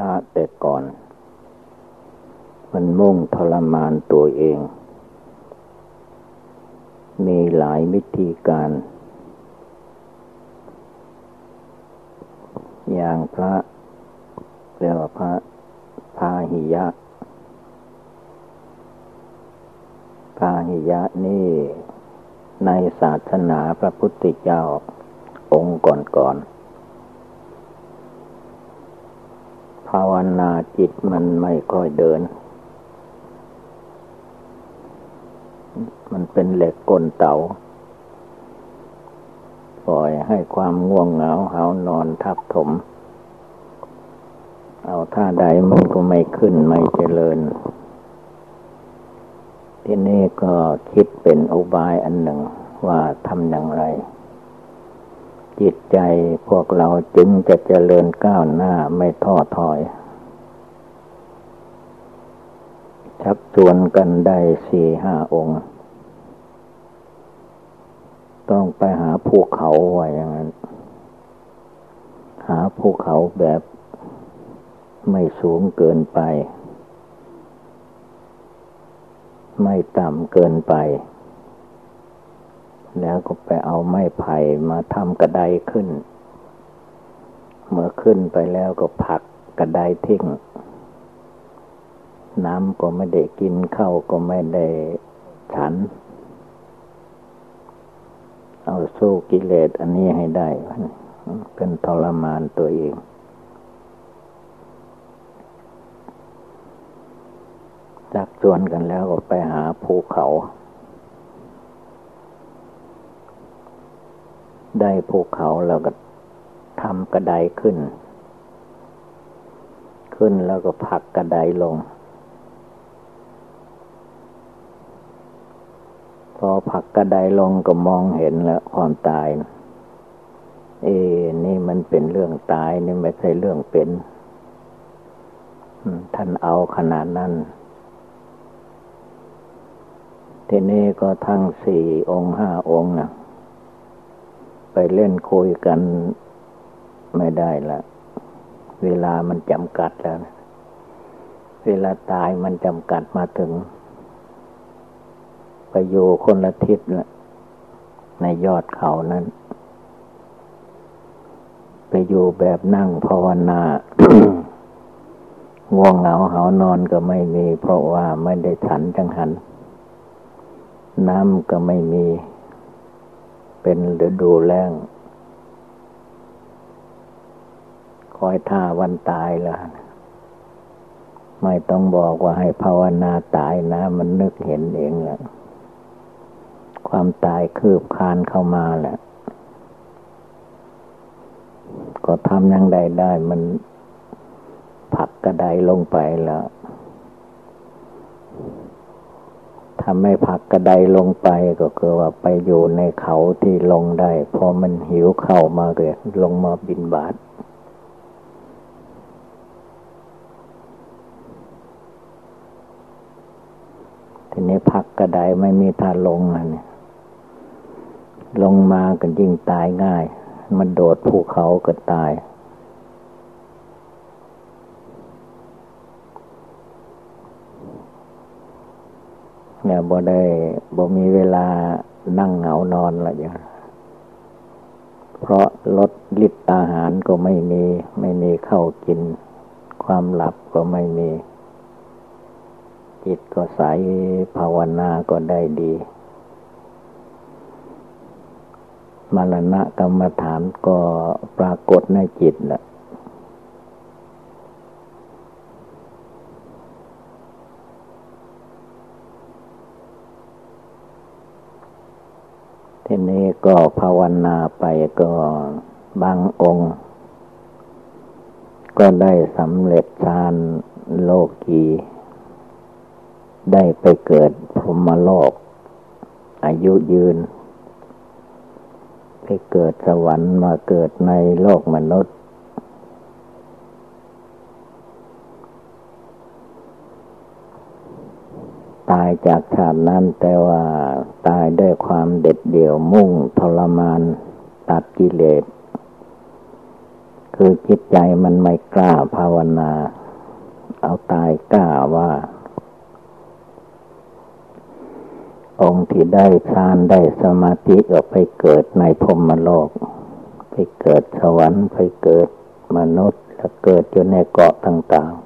ละแต่ก่อน มันมุ่งทรมานตัวเอง มีหลายวิธีการ อย่างพระเรียกว่าพระพาหิยะพาหิยะนี่ในศาสนาพระพุทธเจ้าองค์ก่อนๆภาวนาจิตมันไม่ค่อยเดิน มันเป็นเหล็กกลเต่าปล่อยให้ความง่วงเหงาเหานอนทับถม เอาท่าใดมันก็ไม่ขึ้นไม่เจริญ ที่นี่ก็คิดเป็นอุบายอันหนึ่งว่าทำอย่างไร จิตใจพวกเราจึงจะเจริญก้าวหน้าไม่ท้อถอย ชักชวนกันได้สี่ห้าองค์ ต้องไปหาภูเขาไว้อย่างนั้น หาภูเขาแบบไม่สูงเกินไป ไม่ต่ำเกินไป แล้วก็ไปเอาไม้ไผ่มาทำกระไดขึ้น เมื่อขึ้นไปแล้วก็ผักกระไดทิ้ง น้ำก็ไม่ได้กินข้าวก็ไม่ได้ฉัน เอาสู้กิเลสอันนี้ให้ได้ เป็นทรมานตัวเองจากชวนกันแล้วก็ไปหาภูเขา ได้ภูเขาเราก็ทำกระไดขึ้น ขึ้นแล้วก็ผักกระไดลง พอผักกระไดลงก็มองเห็นแล้วความตาย เอ้นี่มันเป็นเรื่องตายนี่ไม่ใช่เรื่องเป็นท่านเอาขนาดนั้นทีนี้ก็ทั้งสี่องค์ห้าองค์นะ ไปเล่นคุยกันไม่ได้ละเวลามันจำกัดแล้วนะเวลาตายมันจำกัดมาถึง ไปอยู่คนละทิศละในยอดเขานั้น ไปอยู่แบบนั่งภาวนาง่วงเหงาเหานอนก็ไม่มี เพราะว่าไม่ได้ฉันจังหัน น้ำก็ไม่มี เป็นฤดูแล้ง คอยท่าวันตายแล้วไม่ต้องบอกว่าให้ภาวนาตายนะ มันนึกเห็นเองแหละความตายคืบคานเข้ามาแหละ ก็ทำยังใดได้มันผักกระไดลงไปแล้ว ถ้าไม่ผักกระไดลงไปก็คือว่าไปอยู่ในเขาที่ลงได้ พอมันหิวเข้ามาเกิดลงมาบินบาททีนี้พักกระไดไม่มีทางลงอันนี้ลงมากันยิ่งตายง่าย มันโดดภูเขาก็ตาย เนี่ยบ่ได้บ่มีเวลานั่งเหงานอนละอย่างเพราะลดลิตอาหารก็ไม่มี ไม่มีเข้ากิน ความหลับก็ไม่มี จิตก็ใสภาวนาก็ได้ดีมรณะกรรมฐานก็ปรากฏในจิตแหละทีนี้ก็ภาวนาไปก็ บางองค์ ก็ได้สำเร็จฌานโลกีได้ไปเกิดพรหมโลก อายุยืน ไปเกิดสวรรค์มาเกิดในโลกมนุษย์ ตายจากชาตินั้นแต่ว่าตายด้วยความเด็ดเดี่ยวมุ่งทรมาน ตัดกิเลส คือจิตใจมันไม่กล้าภาวนา เอาตายกล้าว่า องค์ที่ได้ฌานได้สมาธิก็ไปเกิดในพรมโลก ไปเกิดสวรรค์ไปเกิดมนุษย์แล้วเกิดอยู่ในเกาะต่างๆ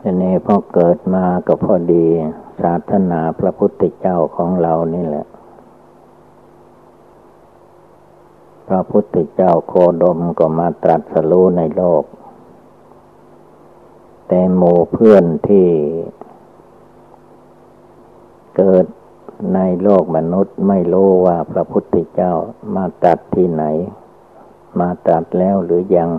ทีนี้พอเกิดมาก็พอดีศาสนาพระพุทธเจ้าของเรานี่แหละ พระพุทธเจ้าโคดมก็มาตรัสรู้ในโลก แต่โมเพื่อนที่เกิดในโลกมนุษย์ไม่รู้ว่าพระพุทธเจ้ามาตรัสที่ไหน มาตรัสแล้วหรือยัง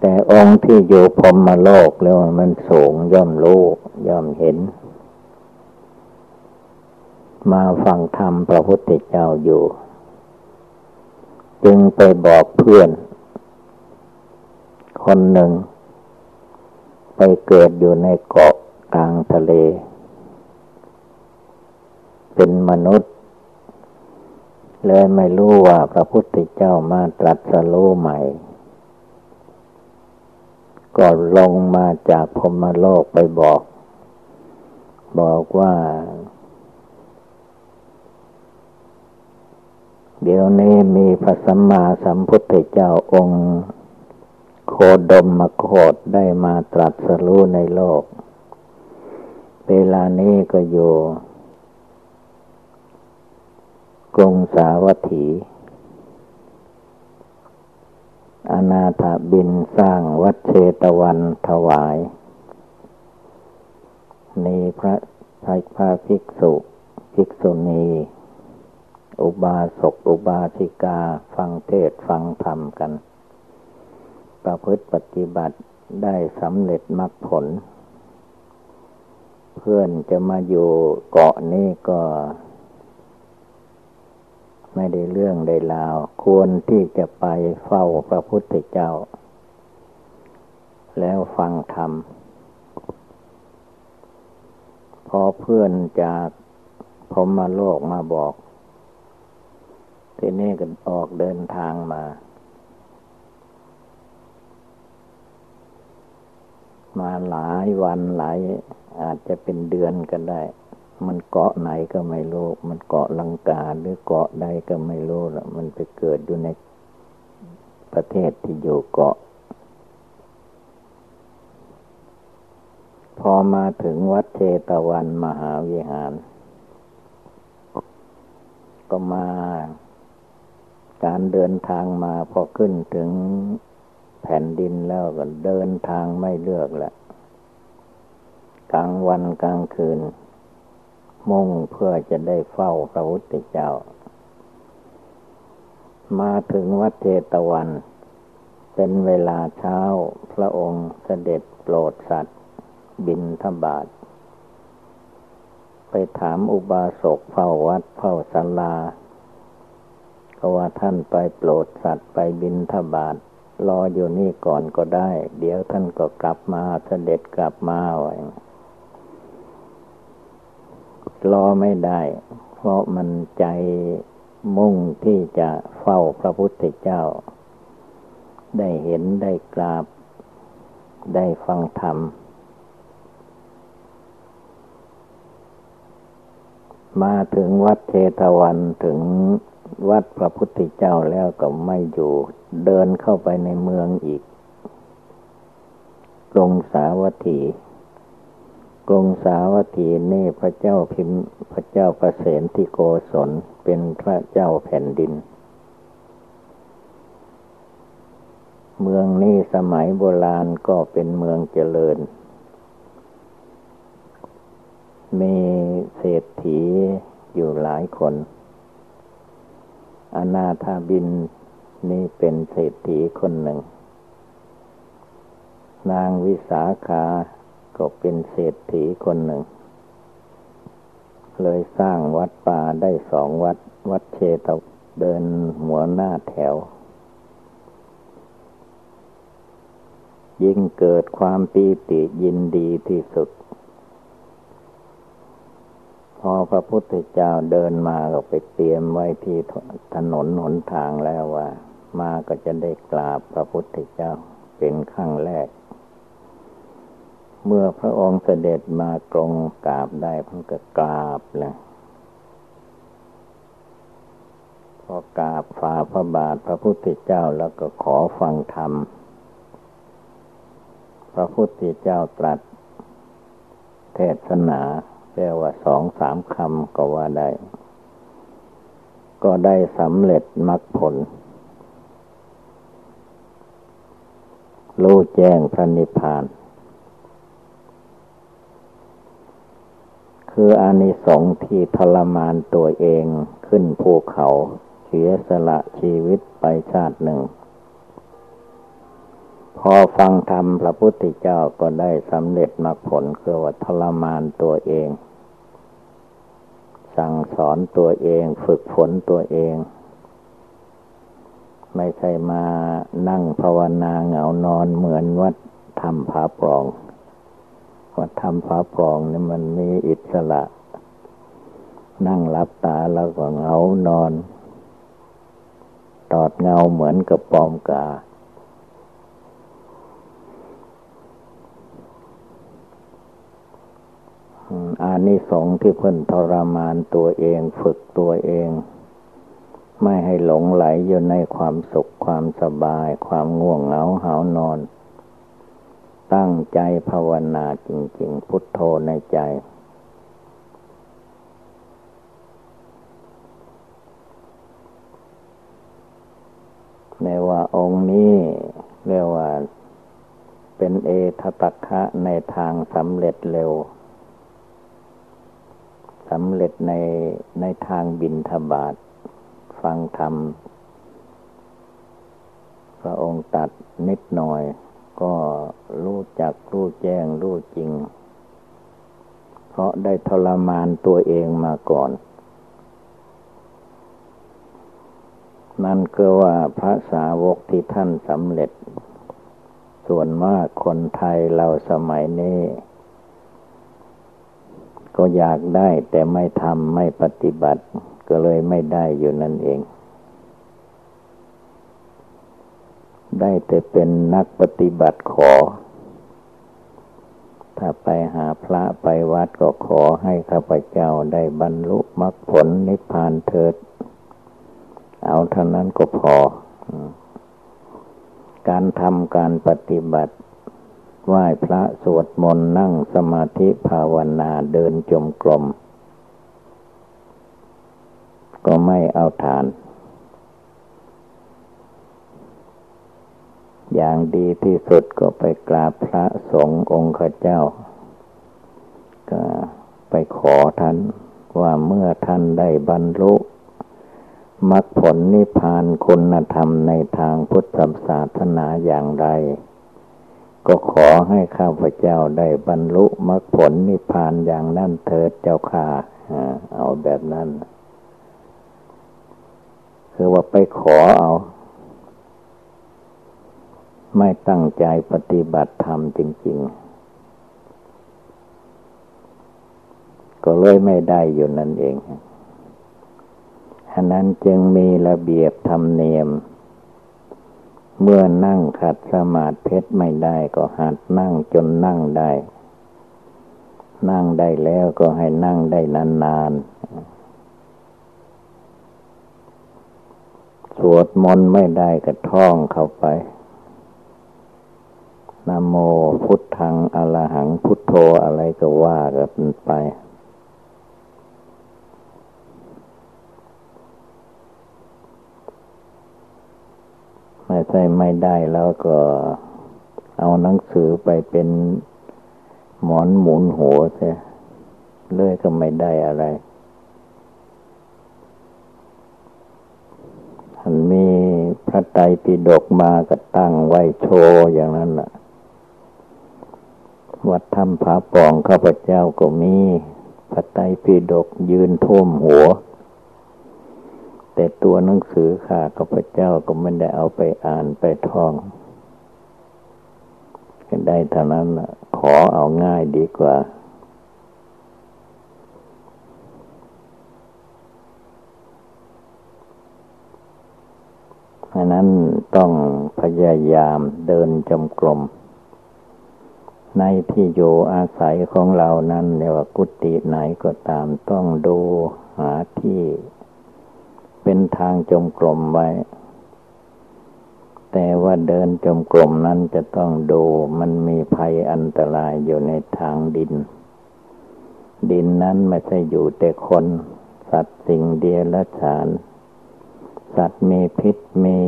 แต่องค์ที่อยู่พรมมาโลกแล้วมันสูงย่อมรู้ย่อมเห็น มาฟังธรรมพระพุทธเจ้าอยู่ จึงไปบอกเพื่อน คนหนึ่ง ไปเกิดอยู่ในเกาะกลางทะเล เป็นมนุษย์ เลยไม่รู้ว่าพระพุทธเจ้ามาตรัสรู้ใหม่ก็ลงมาจากพมโลกไปบอก บอกว่า เดี๋ยวนี้มีพระสัมมาสัมพุทธเจ้าองค์ โคดมมโคดได้มาตรัสรู้ในโลก เวลานี้ก็อยู่ กรุงสาวัตถี อนาถบินสร้างวัดเชตวันถวายนีพระพระพระภิกษุภิกษุณี อุบาสกอุบาสิกาฟังเทศฟังธรรมกัน ประพฤติปฏิบัติได้สำเร็จมรรคผล เพื่อนจะมาอยู่เกาะนี้ก็ ไม่ได้เรื่องได้ราว ควรที่จะไปเฝ้าพระพุทธเจ้า แล้วฟังธรรมพอเพื่อนจากพมมาโลกมาบอก ทีนี้ก็ออกเดินทางมา มาหลายวันหลาย อาจจะเป็นเดือนกันได้ มันเกาะไหนก็ไม่รู้ มันเกาะลังกาหรือเกาะใดก็ไม่รู้ละมันไปเกิดอยู่ในประเทศที่อยู่เกาะ พอมาถึงวัดเชตวันมหาวิหาร ก็มา การเดินทางมาพอขึ้นถึงแผ่นดินแล้วก็เดินทางไม่เลือกแหละกลางวันกลางคืน มุ่งเพื่อจะได้เฝ้าพระพุทธเจ้า มาถึงวัดเจตวัน เป็นเวลาเช้าพระองค์เสด็จโปรดสัตว์ บินทบาท ไปถามอุบาสกเฝ้าวัดเฝ้าศาลา ก็ว่าท่านไปโปรดสัตว์ไปบินทบาทรออยู่นี่ก่อนก็ได้ เดี๋ยวท่านก็กลับมาเสด็จกลับมาไว้รอไม่ได้ เพราะมันใจมุ่งที่จะเฝ้าพระพุทธเจ้า ได้เห็นได้กราบ ได้ฟังธรรม มาถึงวัดเทตวันถึง วัดพระพุทธเจ้าแล้วก็ไม่อยู่ เดินเข้าไปในเมืองอีก กรงสาวัตถี กรุงสาวัตถีนี่พระเจ้าพิมพระเจ้าประเสนที่โกศลเป็นพระเจ้าแผ่นดิน เมืองนี้สมัยโบราณก็เป็นเมืองเจริญ มีเศรษฐีอยู่หลายคน อนาถาบินนี่เป็นเศรษฐีคนหนึ่ง นางวิสาขาก็เป็นเศรษฐีคนหนึ่ง เลยสร้างวัดป่าได้สองวัด วัดเชตเดินหัวหน้าแถว ยิ่งเกิดความปีติยินดีที่สุด อพระพุทธเจ้าเดินมาก็ไปเตรียมไว้ที่ถนนหนทางแล้วว่า มาก็จะได้กราบพระพุทธเจ้าเป็นครั้งแรก เมื่อพระองค์เสด็จมากรงกราบได้พันก็กราบเลยพอกราบฝ่าพระบาทพระพุทธเจ้าแล้วก็ขอฟังธรรม พระพุทธเจ้าตรัสเทศนา เรียกว่าสองสามคำก็ว่าได้ ก็ได้สำเร็จมรรคผล รู้แจ้งพระนิพพาน คืออานิสงส์ที่ทรมานตัวเองขึ้นภูเขา เสียสละชีวิตไปชาติหนึ่ง พอฟังธรรมพระพุทธเจ้าก็ได้สำเร็จมรรคผลคือว่าทรมานตัวเอง สั่งสอนตัวเองฝึกฝนตัวเอง ไม่ใช่มานั่งภาวนาเหงานอนเหมือนวัดทำผาปรองวัดทำผาปรองนี่มันมีอิสระ นั่งหลับตาแล้วก็เหงานอน ตอดเงาเหมือนกับปอมกา อานิสงส์ที่เพิ่นทรมานตัวเองฝึกตัวเอง ไม่ให้หลงไหลอยู่ในความสุขความสบาย ความง่วงเหงาหานอน ตั้งใจภาวนาจริง ๆ พุทโธในใจ ในว่าองค์นี้เรียกว่า เป็นเอทตักคะในทางสำเร็จเร็ว สำเร็จในในทางบินทบาท ฟังธรรม พระองค์ตัดนิดหน่อย ก็รู้จักรู้แจ้งรู้จริง เพราะได้ทรมานตัวเองมาก่อน นั่นคือว่าพระสาวกที่ท่านสำเร็จ ส่วนมากคนไทยเราสมัยนี้ ก็อยากได้แต่ไม่ทำไม่ปฏิบัติ ก็เลยไม่ได้อยู่นั่นเอง ได้แต่เป็นนักปฏิบัติขอ ถ้าไปหาพระไปวัดก็ขอให้ข้าพเจ้าได้บรรลุมรรคผลนิพพานเถิด เอาเท่านั้นก็พอ การทำการปฏิบัติ ไหว้พระสวดมนต์นั่งสมาธิภาวนาเดินจมกลม ก็ไม่เอาทาน อย่างดีที่สุดก็ไปกราบพระสงฆ์องค์ข้าเจ้า ก็ไปขอท่านว่าเมื่อท่านได้บรรลุมรรคผลนิพพานคุณธรรมในทางพุทธศาสนาอย่างไร ก็ขอให้ข้าพเจ้าได้บรรลุมรรคผลนิพพานอย่างนั้นเถิดเจ้าค่ะเอาแบบนั้น คือว่าไปขอเอา ไม่ตั้งใจปฏิบัติธรรมจริง ๆ ก็เลยไม่ได้อยู่นั่นเองฉะนั้นจึงมีระเบียบธรรมเนียม เมื่อนั่งขัดสมาธิไม่ได้ก็หัดนั่งจนนั่งได้ นั่งได้แล้วก็ให้นั่งได้นานๆ สวดมนต์ไม่ได้ก็ท่องเข้าไปนโมพุทธังอรหังพุทโธอะไรก็ว่ากันไป ไม่ใช่ไม่ได้แล้วก็เอาหนังสือไปเป็นหมอนหมุนหัวใช่เลื่อยก็ไม่ได้อะไรมันมีพระไตรปิฎกมาก็ตั้งไว้โชว์อย่างนั้นแหละวัดถ้ำผาปองข้าพเจ้าก็มีพระไตรปิฎกยืนท่วมหัว แต่ตัวหนังสือข้ากับพระเจ้าก็ไม่ได้เอาไปอ่านไปท่องกันได้เท่านั้นขอเอาง่ายดีกว่า อันนั้นต้องพยายามเดินจมกลม ในที่อยู่อาศัยของเรานั้นเรียกว่ากุฏิไหนก็ตามต้องดูหาที่ เป็นทางจมกลมไว้ แต่ว่าเดินจมกลมนั้นจะต้องดูมันมีภัยอันตรายอยู่ในทางดิน ดินนั้นไม่ใช่อยู่แต่คน สัตว์สิ่งเดียรฉาน สัตว์มีพิษมี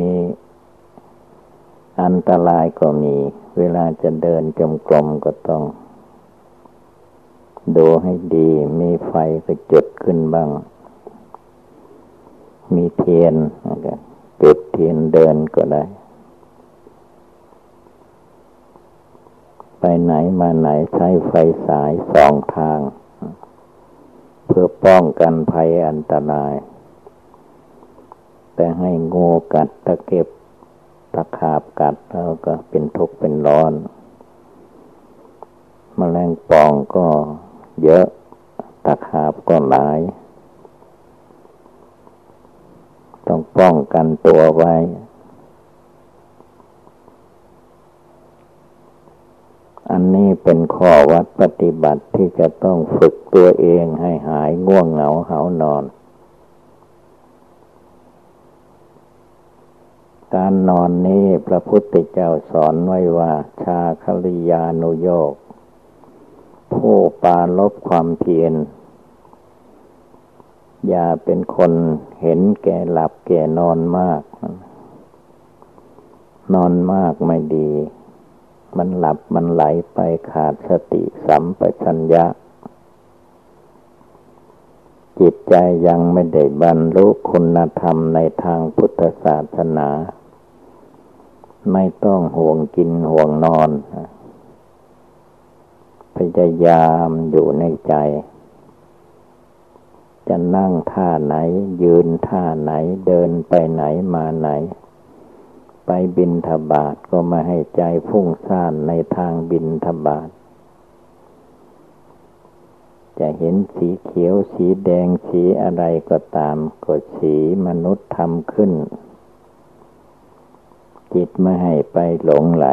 อันตรายก็มี เวลาจะเดินจมกลมก็ต้อง ดูให้ดี มีไฟก็จุดขึ้นบ้าง มีเทียนจุดเทียนเดินก็ได้ ไปไหนมาไหนใช้ไฟสายสองทาง เพื่อป้องกันภัยอันตราย แต่ให้งูกัดตะเก็บตะขาบกัดแล้วก็เป็นทุกข์เป็นร้อนมแมลงป่องก็เยอะ ตะขาบก็หลาย ต้องป้องกันตัวไว้ อันนี้เป็นข้อวัดปฏิบัติที่จะต้องฝึกตัวเองให้หายง่วงเหงาเหานอน การนอนนี้พระพุทธเจ้าสอนไว้ว่า ชาคลิยานุโยกผู้ปาลบความเพียร อย่าเป็นคนเห็นแก่หลับแก่นอนมาก นอนมากไม่ดี มันหลับมันไหลไปขาดสติสัมปชัญญะ จิตใจยังไม่ได้บรรลุคุณธรรมในทางพุทธศาสนา ไม่ต้องห่วงกินห่วงนอน พยายามอยู่ในใจ จะนั่งท่าไหน ยืนท่าไหนเดินไปไหนมาไหน ไปบินทบาทก็มาให้ใจพุ่งซ่านในทางบินทบาทจะเห็นสีเขียวสีแดงสีอะไรก็ตามก็สีมนุษย์ทำขึ้น จิตไม่ให้ไปหลงไหล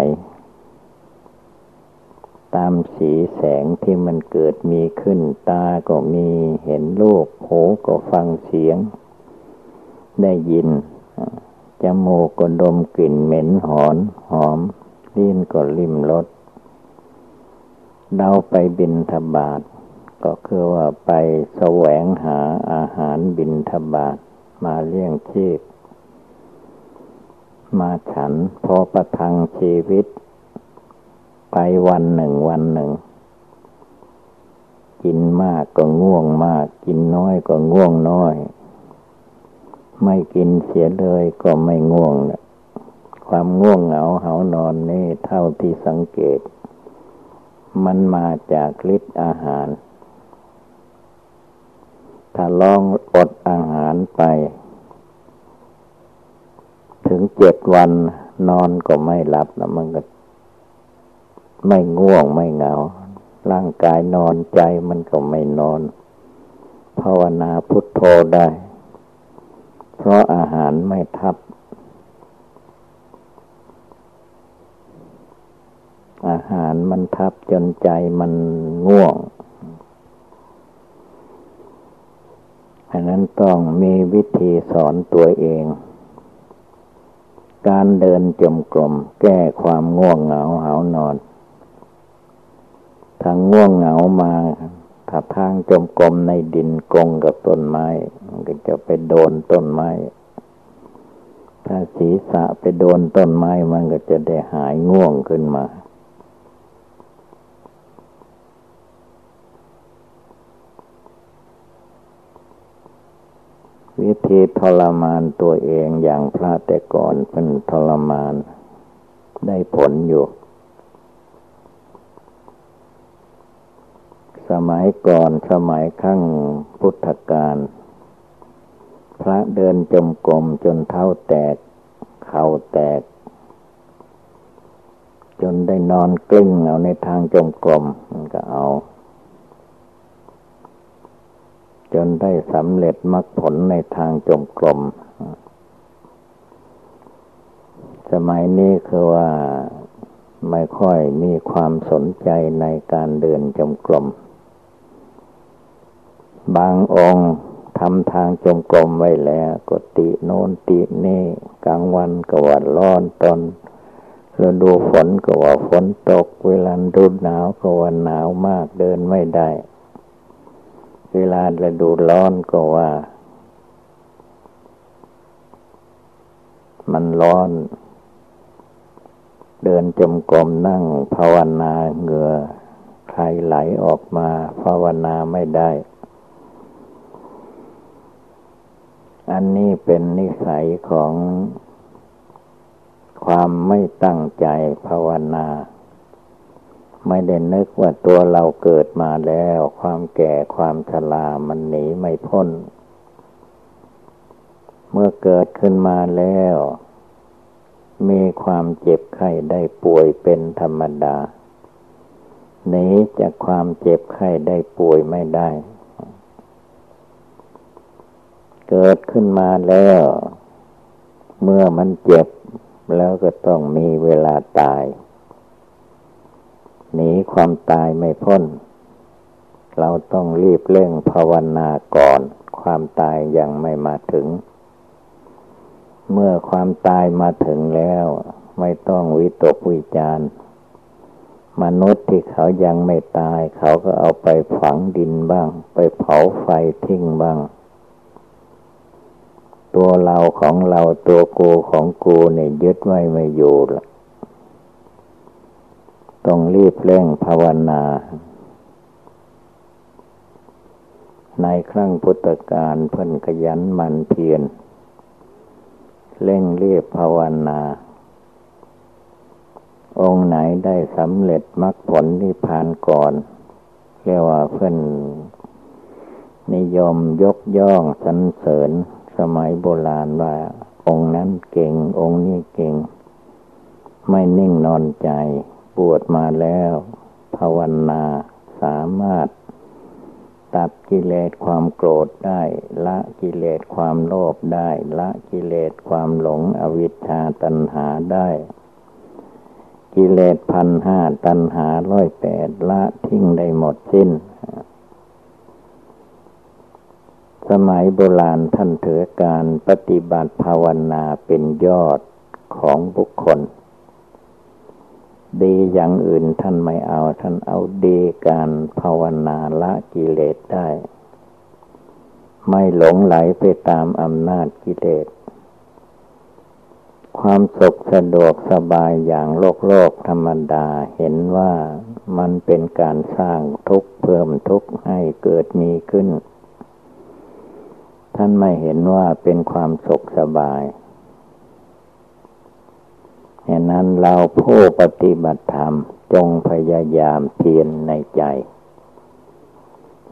ตามสีแสงที่มันเกิดมีขึ้นตาก็มีเห็นรูปหูก็ฟังเสียง ได้ยินจมูกก็ดมกลิ่นเหม็นหอนหอมลิ้นก็ลิ้มรสเราไปบินทบาทก็คือว่าไปแสวงหาอาหารบินทบาทมาเลี้ยงชีพ มาฉันพอประทังชีวิต ไปวันหนึ่งวันหนึ่ง กินมากก็ง่วงมาก กินน้อยก็ง่วงน้อย ไม่กินเสียเลยก็ไม่ง่วงนะความง่วงเหงาเหานอนนี่เท่าที่สังเกต มันมาจากฤทธิ์อาหาร ถ้าลองอดอาหารไป ถึงเจ็ดวันนอนก็ไม่หลับนะมันก็ ไม่ง่วงไม่เหงา ร่างกายนอนใจมันก็ไม่นอน ภาวนาพุทโธได้ เพราะอาหารไม่ทับ อาหารมันทับจนใจมันง่วงอันนั้นต้องมีวิธีสอนตัวเอง การเดินจมกลมแก้ความง่วงเหงาหานอน ทางง่วงเหงามา ถ้าทางจมกลมในดินกงกับต้นไม้ มันก็จะไปโดนต้นไม้ ถ้าศีรษะไปโดนต้นไม้ มันก็จะได้หายง่วงขึ้นมาวิธีทรมานตัวเองอย่างพระแต่ก่อนเป็นทรมาน ได้ผลอยู่ สมัยก่อนสมัยขั้งพุทธกาลพระเดินจมกรมจนเท้าแตก เข่าแตก จนได้นอนกลิ้งเอาในทางจมกรมมันก็เอา จนได้สำเร็จมรรคผลในทางจงกรมสมัยนี้คือว่าไม่ค่อยมีความสนใจในการเดินจงกรม บางองค์ทำทางจงกรมไว้แล้วกติโนนตินี่กลางวันก็ว่าร้อนตอนฤดูฝนก็ว่าฝนตก เวลาดูหนาวก็ว่าหนาวมากเดินไม่ได้ เวลาฤดูร้อนก็ว่า มันร้อน เดินจมกรมนั่งภาวนาเหงื่อใครไหลออกมาภาวนาไม่ได้ อันนี้เป็นนิสัยของความไม่ตั้งใจภาวนา ไม่ได้นึกว่าตัวเราเกิดมาแล้ว ความแก่ความชรามันหนีไม่พ้น เมื่อเกิดขึ้นมาแล้ว มีความเจ็บไข้ได้ป่วยเป็นธรรมดาหนีจากความเจ็บไข้ได้ป่วยไม่ได้ เกิดขึ้นมาแล้ว เมื่อมันเจ็บแล้วก็ต้องมีเวลาตาย หนีความตายไม่พ้น เราต้องรีบเร่งภาวนาก่อน ความตายยังไม่มาถึง เมื่อความตายมาถึงแล้ว ไม่ต้องวิตกวิจารมนุษย์ที่เขายังไม่ตาย เขาก็เอาไปฝังดินบ้าง ไปเผาไฟทิ้งบ้าง ตัวเราของเราตัวกูของกูเนี่ยยึดไว้ไม่อยู่ละต้องรีบเร่งภาวนา ในครั้งพุทธกาลเพิ่นขยันมันเพียรเร่งเรียบภาวนา องค์ไหนได้สำเร็จมรรคผลที่ผ่านก่อน เรียกว่าเพิ่นนิยมยกย่องสรรเสริญ สมัยโบราณว่า องค์นั้นเก่ง องค์นี้เก่ง ไม่นิ่งนอนใจบวชมาแล้ว ภาวนาสามารถ ตัดกิเลสความโกรธได้ ละกิเลสความโลภได้ ละกิเลสความหลงอวิชชาตัณหาได้ กิเลสพันห้าตัณหาร้อยแปดละทิ้งได้หมดสิ้น สมัยโบราณท่านถือการปฏิบัติภาวนาเป็นยอดของบุคคล ดีอย่างอื่นท่านไม่เอา ท่านเอาดีการภาวนาละกิเลสได้ ไม่หลงไหลไปตามอำนาจกิเลส ความสุขสะดวกสบายอย่างโลกโลกธรรมดาเห็นว่ามันเป็นการสร้างทุกข์เพิ่มทุกข์ให้เกิดมีขึ้น ท่านไม่เห็นว่าเป็นความสุขสบายเหตนั้นเราผู้ปฏิบัติธรรมจงพยายามเพียรในใจ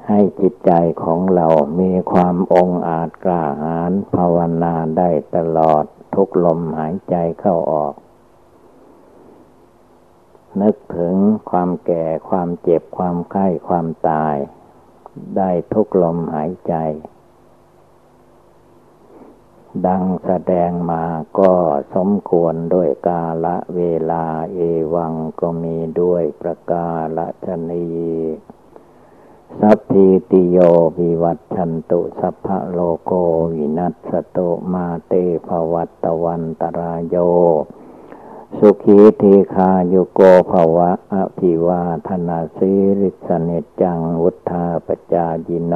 ให้จิตใจของเรามีความองอาจกล้าหาญภาวนาได้ตลอดทุกลมหายใจเข้าออก นึกถึงความแก่ความเจ็บความไข้ความตาย ได้ทุกลมหายใจ ดังแสดงมาก็สมควรด้วยกาละเวลาเอวังก็มีด้วยประกาละชนีสัพพิติโยวิวัตชันตุสัพพะโลโกวินัสตุมาเตภวัตวันตรายโย สุขีทีคาโยโกภวะอภิวาธนาสิริสเนจังวุธาปจายิโน